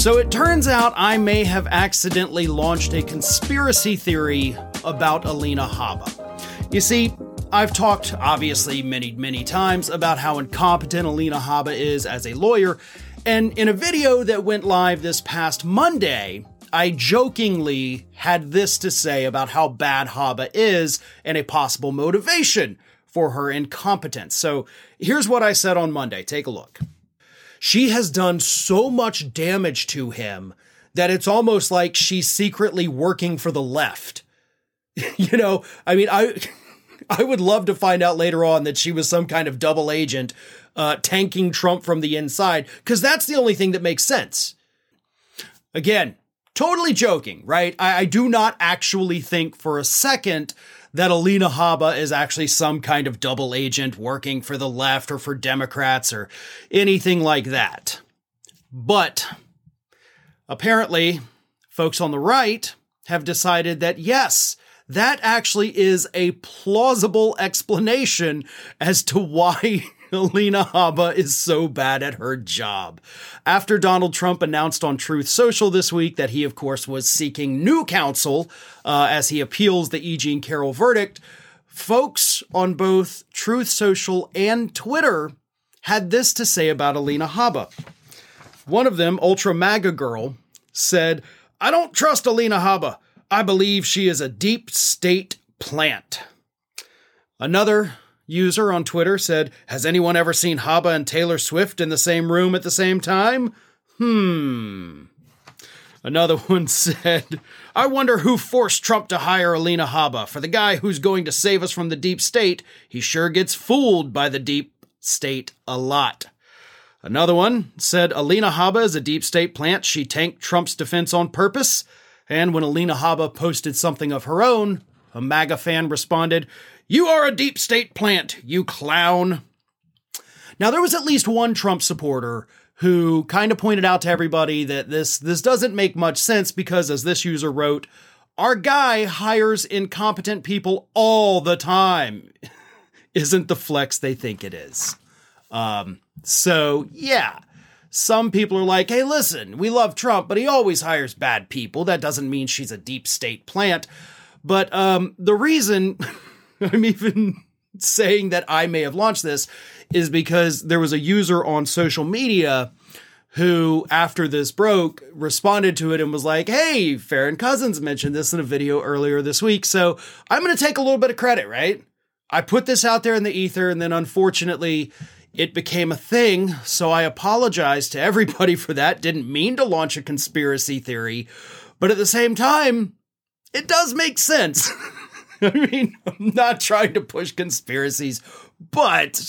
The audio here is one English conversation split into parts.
So it turns out I may have accidentally launched a conspiracy theory about Alina Habba. You see, I've talked, obviously, many, many times about how incompetent Alina Habba is as a lawyer, and in a video that went live this past Monday, I jokingly had this to say about how bad Habba is and a possible motivation for her incompetence. So here's what I said on Monday. Take a look. She has done so much damage to him that it's almost like she's secretly working for the left. you know, I mean, I. I would love to find out later on that she was some kind of double agent uh, tanking Trump from the inside, because that's the only thing that makes sense. Again, totally joking, right? I, I do not actually think for a second that Alina Habba is actually some kind of double agent working for the left or for Democrats or anything like that. But apparently, folks on the right have decided that yes, that actually is a plausible explanation as to why Alina Habba is so bad at her job. After Donald Trump announced on Truth Social this week that he, of course, was seeking new counsel uh, as he appeals the E. Jean Carroll verdict, folks on both Truth Social and Twitter had this to say about Alina Habba. One of them, Ultra MAGA Girl, said, I don't trust Alina Habba. I believe she is a deep state plant. Another user on Twitter said, Has anyone ever seen Habba and Taylor Swift in the same room at the same time? Hmm. Another one said, I wonder who forced Trump to hire Alina Habba. For the guy who's going to save us from the deep state, he sure gets fooled by the deep state a lot. Another one said, Alina Habba is a deep state plant. She tanked Trump's defense on purpose. And when Alina Habba posted something of her own, a MAGA fan responded, You are a deep state plant, you clown. Now, there was at least one Trump supporter who kind of pointed out to everybody that this, this doesn't make much sense because, as this user wrote, our guy hires incompetent people all the time. Isn't the flex they think it is? Um, so, yeah some people are like, hey, listen, we love Trump, but he always hires bad people. That doesn't mean she's a deep state plant. But um, the reason I'm even saying that I may have launched this is because there was a user on social media who, after this broke, responded to it and was like, Hey, Farron Cousins mentioned this in a video earlier this week. So I'm going to take a little bit of credit, right? I put this out there in the ether, and then unfortunately, it became a thing, so I apologize to everybody for that. Didn't mean to launch a conspiracy theory, but at the same time, it does make sense. I mean, I'm not trying to push conspiracies, but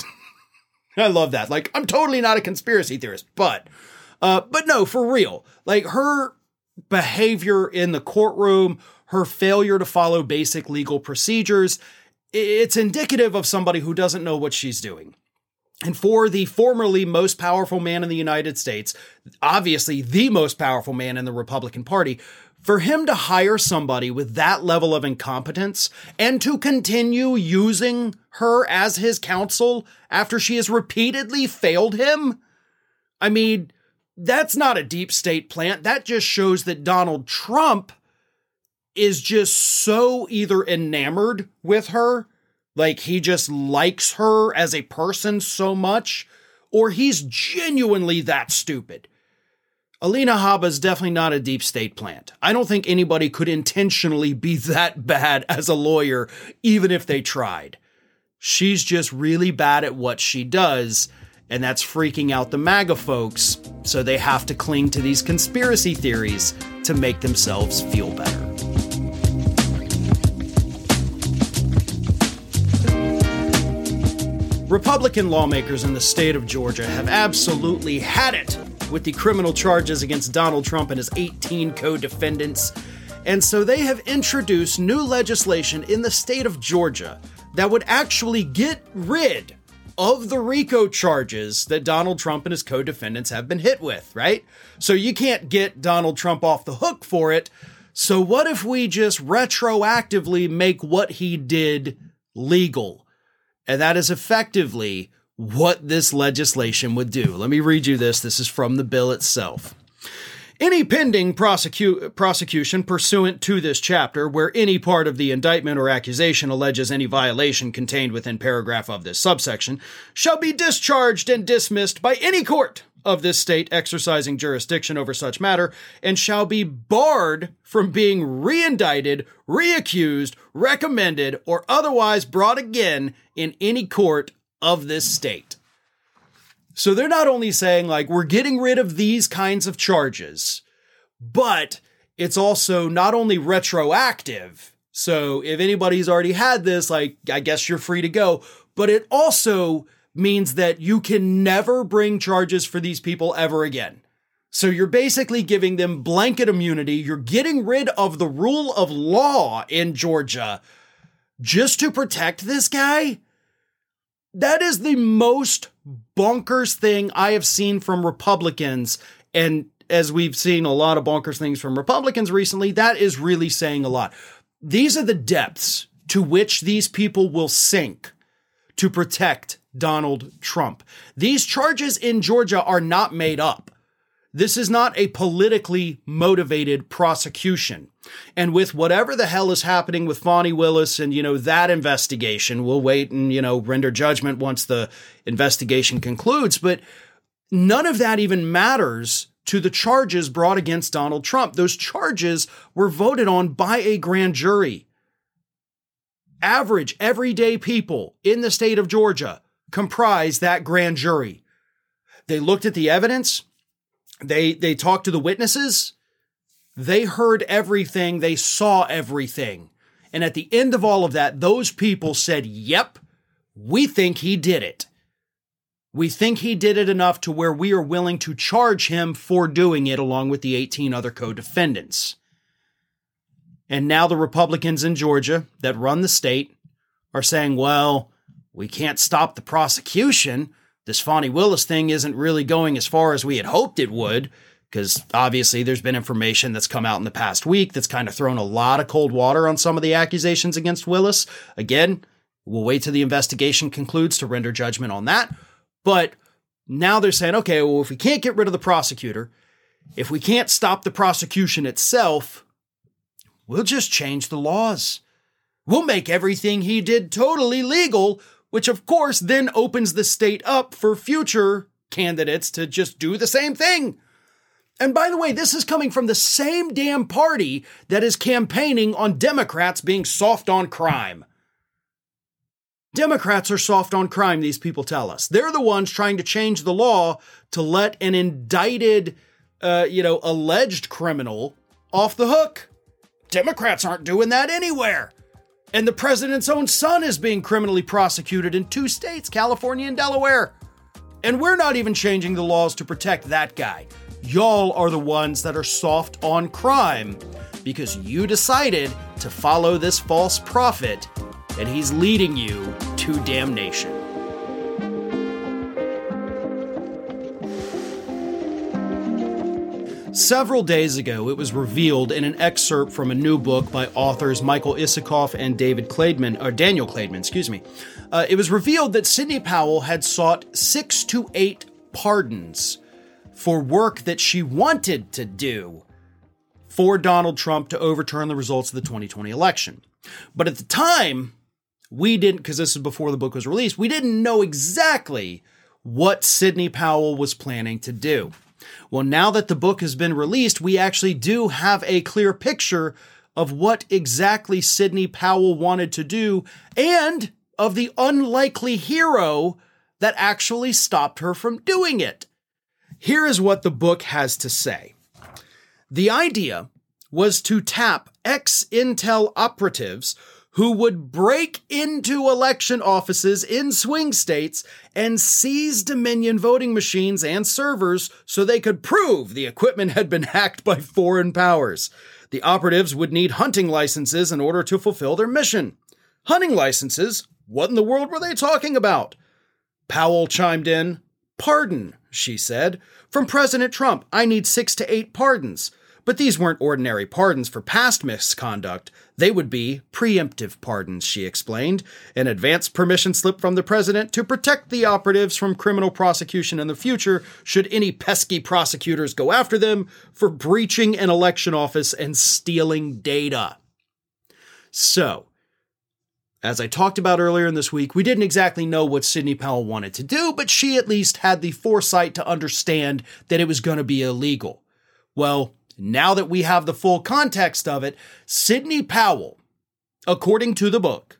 I love that. Like, I'm totally not a conspiracy theorist, but, uh, but no, for real. Like, her behavior in the courtroom, her failure to follow basic legal procedures, it's indicative of somebody who doesn't know what she's doing. And for the formerly most powerful man in the United States, obviously the most powerful man in the Republican Party, for him to hire somebody with that level of incompetence and to continue using her as his counsel after she has repeatedly failed him, I mean, that's not a deep state plant. That just shows that Donald Trump is just so either enamored with her like he just likes her as a person so much, or he's genuinely that stupid. Alina Habba is definitely not a deep state plant. I don't think anybody could intentionally be that bad as a lawyer, even if they tried. She's just really bad at what she does, and that's freaking out the MAGA folks, so they have to cling to these conspiracy theories to make themselves feel better. Republican lawmakers in the state of Georgia have absolutely had it with the criminal charges against Donald Trump and his 18 co defendants. And so they have introduced new legislation in the state of Georgia that would actually get rid of the RICO charges that Donald Trump and his co defendants have been hit with, right? So you can't get Donald Trump off the hook for it. So what if we just retroactively make what he did legal? And that is effectively what this legislation would do. Let me read you this. This is from the bill itself. Any pending prosecu- prosecution pursuant to this chapter, where any part of the indictment or accusation alleges any violation contained within paragraph of this subsection, shall be discharged and dismissed by any court of this state exercising jurisdiction over such matter, and shall be barred from being reindicted, reaccused, recommended, or otherwise brought again in any court of this state. So they're not only saying, like, we're getting rid of these kinds of charges, but it's also not only retroactive. So if anybody's already had this, like, I guess you're free to go, but it also means that you can never bring charges for these people ever again. So you're basically giving them blanket immunity. You're getting rid of the rule of law in Georgia just to protect this guy. That is the most bonkers thing I have seen from Republicans. And as we've seen a lot of bonkers things from Republicans recently, that is really saying a lot. These are the depths to which these people will sink to protect Donald Trump. These charges in Georgia are not made up. This is not a politically motivated prosecution. And with whatever the hell is happening with Fani Willis and, you know, that investigation, we'll wait and, you know, render judgment once the investigation concludes. But none of that even matters to the charges brought against Donald Trump. Those charges were voted on by a grand jury. Average, everyday people in the state of Georgia comprise that grand jury. They looked at the evidence they they talked to the witnesses. They heard everything, they saw everything. And at the end of all of that, those people said, "Yep, we think he did it. We think he did it enough to where we are willing to charge him for doing it along with the 18 other co-defendants." And now the Republicans in Georgia that run the state are saying, "Well, we can't stop the prosecution." this Fani Willis thing isn't really going as far as we had hoped it would, because obviously there's been information that's come out in the past week that's kind of thrown a lot of cold water on some of the accusations against Willis. Again, we'll wait till the investigation concludes to render judgment on that. But now they're saying, okay, well, if we can't get rid of the prosecutor, if we can't stop the prosecution itself, we'll just change the laws. We'll make everything he did totally legal which of course then opens the state up for future candidates to just do the same thing. And by the way, this is coming from the same damn party that is campaigning on Democrats being soft on crime. Democrats are soft on crime, these people tell us. They're the ones trying to change the law to let an indicted, uh, you know, alleged criminal off the hook. Democrats aren't doing that anywhere. And the president's own son is being criminally prosecuted in two states, California and Delaware. And we're not even changing the laws to protect that guy. Y'all are the ones that are soft on crime because you decided to follow this false prophet and he's leading you to damnation. Several days ago, it was revealed in an excerpt from a new book by authors Michael Isikoff and David Klaidman, or Daniel Klaidman, excuse me. Uh, it was revealed that Sidney Powell had sought six to eight pardons for work that she wanted to do for Donald Trump to overturn the results of the 2020 election. But at the time, we didn't, because this is before the book was released, we didn't know exactly what Sidney Powell was planning to do. Well, now that the book has been released, we actually do have a clear picture of what exactly Sidney Powell wanted to do and of the unlikely hero that actually stopped her from doing it. Here is what the book has to say. The idea was to tap ex Intel operatives who would break into election offices in swing states and seize Dominion voting machines and servers so they could prove the equipment had been hacked by foreign powers. The operatives would need hunting licenses in order to fulfill their mission. Hunting licenses? What in the world were they talking about? Powell chimed in. Pardon, she said. From President Trump, I need six to eight pardons. But these weren't ordinary pardons for past misconduct. They would be preemptive pardons, she explained, an advance permission slip from the president to protect the operatives from criminal prosecution in the future should any pesky prosecutors go after them for breaching an election office and stealing data. So, as I talked about earlier in this week, we didn't exactly know what Sidney Powell wanted to do, but she at least had the foresight to understand that it was going to be illegal. Well, now that we have the full context of it, Sidney Powell, according to the book,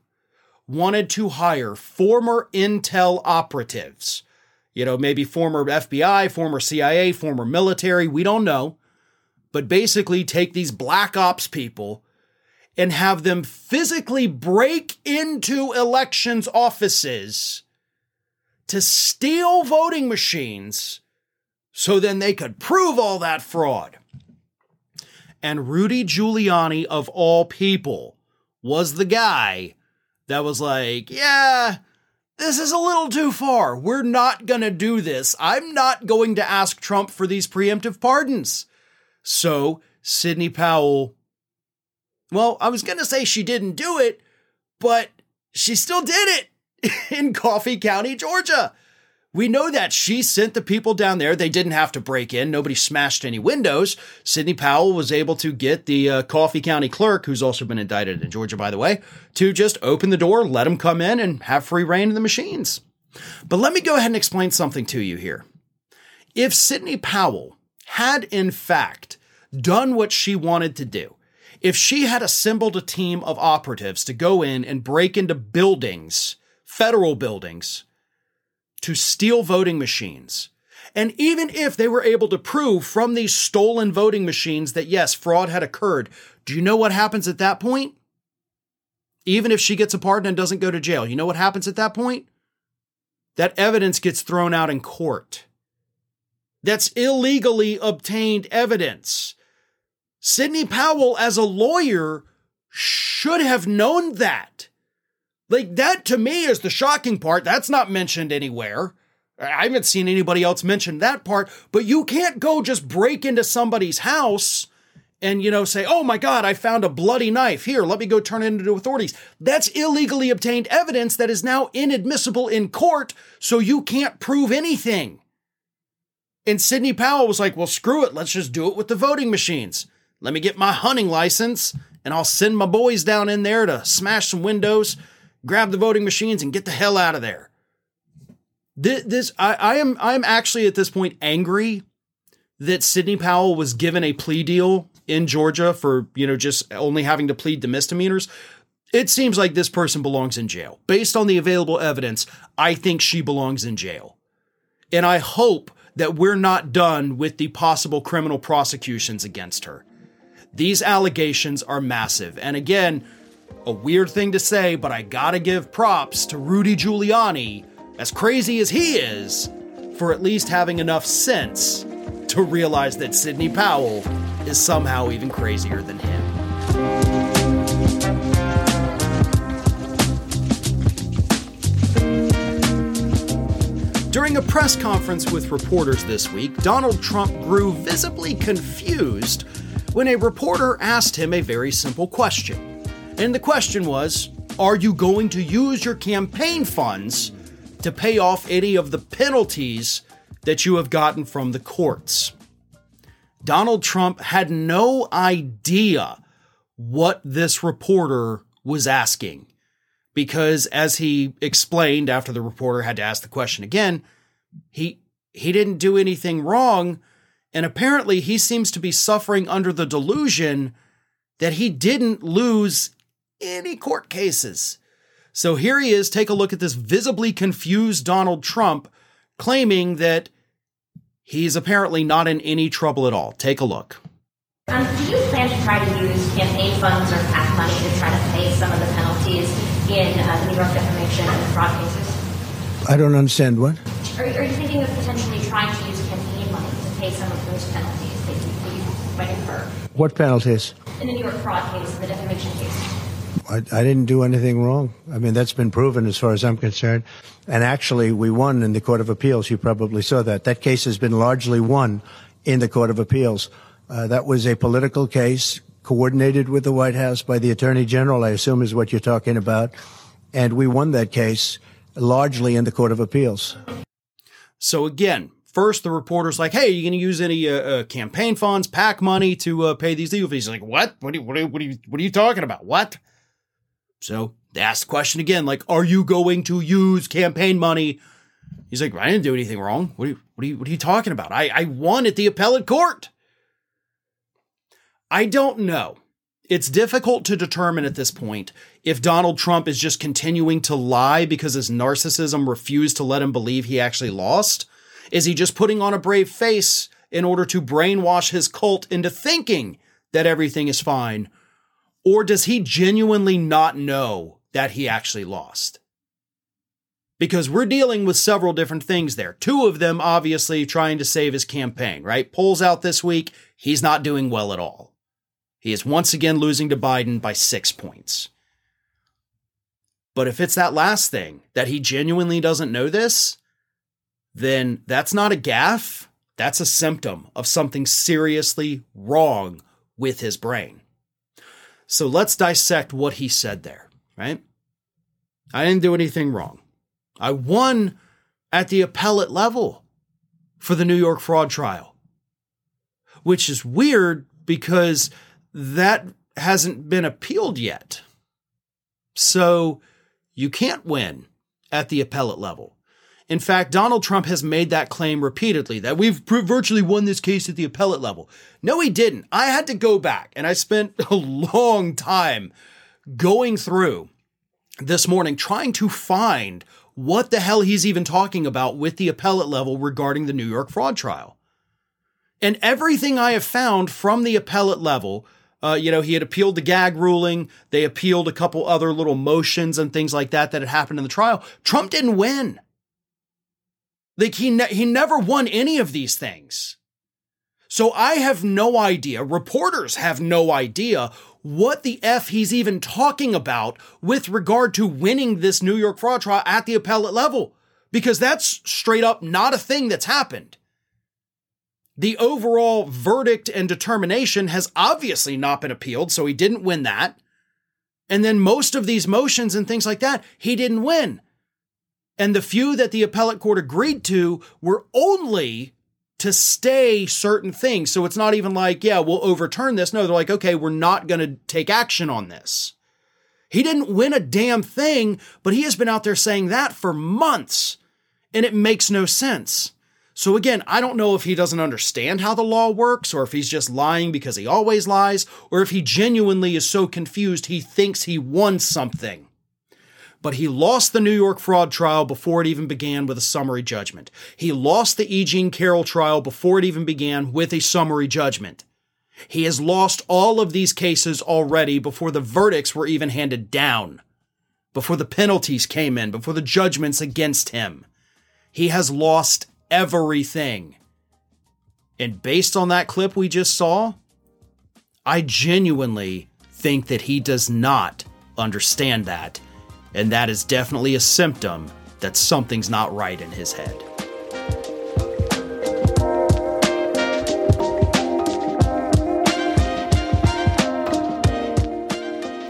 wanted to hire former intel operatives. You know, maybe former FBI, former CIA, former military, we don't know. But basically, take these black ops people and have them physically break into elections offices to steal voting machines so then they could prove all that fraud. And Rudy Giuliani, of all people, was the guy that was like, yeah, this is a little too far. We're not going to do this. I'm not going to ask Trump for these preemptive pardons. So Sidney Powell, well, I was going to say she didn't do it, but she still did it in Coffee County, Georgia. We know that she sent the people down there. They didn't have to break in. Nobody smashed any windows. Sidney Powell was able to get the uh, Coffee County clerk, who's also been indicted in Georgia, by the way, to just open the door, let them come in, and have free reign of the machines. But let me go ahead and explain something to you here. If Sidney Powell had, in fact, done what she wanted to do, if she had assembled a team of operatives to go in and break into buildings, federal buildings, to steal voting machines. And even if they were able to prove from these stolen voting machines that yes, fraud had occurred, do you know what happens at that point? Even if she gets a pardon and doesn't go to jail, you know what happens at that point? That evidence gets thrown out in court. That's illegally obtained evidence. Sidney Powell, as a lawyer, should have known that. Like that to me is the shocking part. That's not mentioned anywhere. I haven't seen anybody else mention that part, but you can't go just break into somebody's house and, you know, say, oh my God, I found a bloody knife. Here, let me go turn it into authorities. That's illegally obtained evidence that is now inadmissible in court, so you can't prove anything. And Sidney Powell was like, well, screw it. Let's just do it with the voting machines. Let me get my hunting license and I'll send my boys down in there to smash some windows grab the voting machines and get the hell out of there. This, this I, I am I am actually at this point angry that Sidney Powell was given a plea deal in Georgia for, you know, just only having to plead to misdemeanors. It seems like this person belongs in jail. Based on the available evidence, I think she belongs in jail. And I hope that we're not done with the possible criminal prosecutions against her. These allegations are massive. And again, a weird thing to say, but I gotta give props to Rudy Giuliani, as crazy as he is, for at least having enough sense to realize that Sidney Powell is somehow even crazier than him. During a press conference with reporters this week, Donald Trump grew visibly confused when a reporter asked him a very simple question. And the question was Are you going to use your campaign funds to pay off any of the penalties that you have gotten from the courts? Donald Trump had no idea what this reporter was asking because as he explained after the reporter had to ask the question again he he didn't do anything wrong and apparently he seems to be suffering under the delusion that he didn't lose any court cases. So here he is. Take a look at this visibly confused Donald Trump claiming that he's apparently not in any trouble at all. Take a look. Um, do you plan to try to use campaign funds or PAC money to try to pay some of the penalties in uh, New York defamation and fraud cases? I don't understand what. Are, are, you thinking of potentially trying to use campaign money to pay some of those penalties that you, might incur? What penalties? In the New York fraud case, the defamation case. I, I, didn't do anything wrong. I mean, that's been proven as far as I'm concerned. And actually, we won in the Court of Appeals. You probably saw that. That case has been largely won in the Court of Appeals. Uh, that was a political case coordinated with the White House by the Attorney General, I assume is what you're talking about. And we won that case largely in the Court of Appeals. So again, first the reporter's like, "Hey, are you going to use any uh, uh, campaign funds, PAC money to uh, pay these legal fees?" He's like, "What? What are, you, what, are you, what, are you, what are you talking about? What?" So they ask the question again, like, "Are you going to use campaign money?" He's like, "I didn't do anything wrong. What are you, what are you, what are you talking about? I, I won at the appellate court." I don't know. It's difficult to determine at this point if Donald Trump is just continuing to lie because his narcissism refused to let him believe he actually lost. Is he just putting on a brave face in order to brainwash his cult into thinking that everything is fine? Or does he genuinely not know that he actually lost? Because we're dealing with several different things there. Two of them obviously trying to save his campaign, right? Polls out this week, he's not doing well at all. He is once again losing to Biden by six points. But if it's that last thing, that he genuinely doesn't know this, then that's not a gaffe. That's a symptom of something seriously wrong with his brain. So let's dissect what he said there, right? I didn't do anything wrong. I won at the appellate level for the New York fraud trial, which is weird because that hasn't been appealed yet. So you can't win at the appellate level. In fact, Donald Trump has made that claim repeatedly that we've virtually won this case at the appellate level. No, he didn't. I had to go back and I spent a long time going through this morning trying to find what the hell he's even talking about with the appellate level regarding the New York fraud trial. And everything I have found from the appellate level uh, you know, he had appealed the gag ruling. They appealed a couple other little motions and things like that that had happened in the trial. Trump didn't win. Like he ne- he never won any of these things. So I have no idea. Reporters have no idea what the F he's even talking about with regard to winning this New York fraud trial at the appellate level. Because that's straight up not a thing that's happened the overall verdict and determination has obviously not been appealed, so he didn't win that. And then most of these motions and things like that, he didn't win. And the few that the appellate court agreed to were only to stay certain things. So it's not even like, yeah, we'll overturn this. No, they're like, okay, we're not going to take action on this. He didn't win a damn thing, but he has been out there saying that for months, and it makes no sense. So again, I don't know if he doesn't understand how the law works, or if he's just lying because he always lies, or if he genuinely is so confused he thinks he won something. But he lost the New York fraud trial before it even began with a summary judgment. He lost the E. Jean Carroll trial before it even began with a summary judgment. He has lost all of these cases already before the verdicts were even handed down, before the penalties came in, before the judgments against him. He has lost everything. And based on that clip we just saw, I genuinely think that he does not understand that. And that is definitely a symptom that something's not right in his head.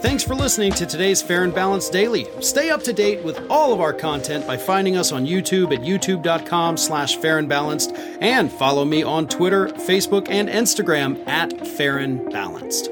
Thanks for listening to today's Farron Balanced Daily. Stay up to date with all of our content by finding us on YouTube at youtube.com slash fair and balanced and follow me on Twitter, Facebook, and Instagram at fair and balanced.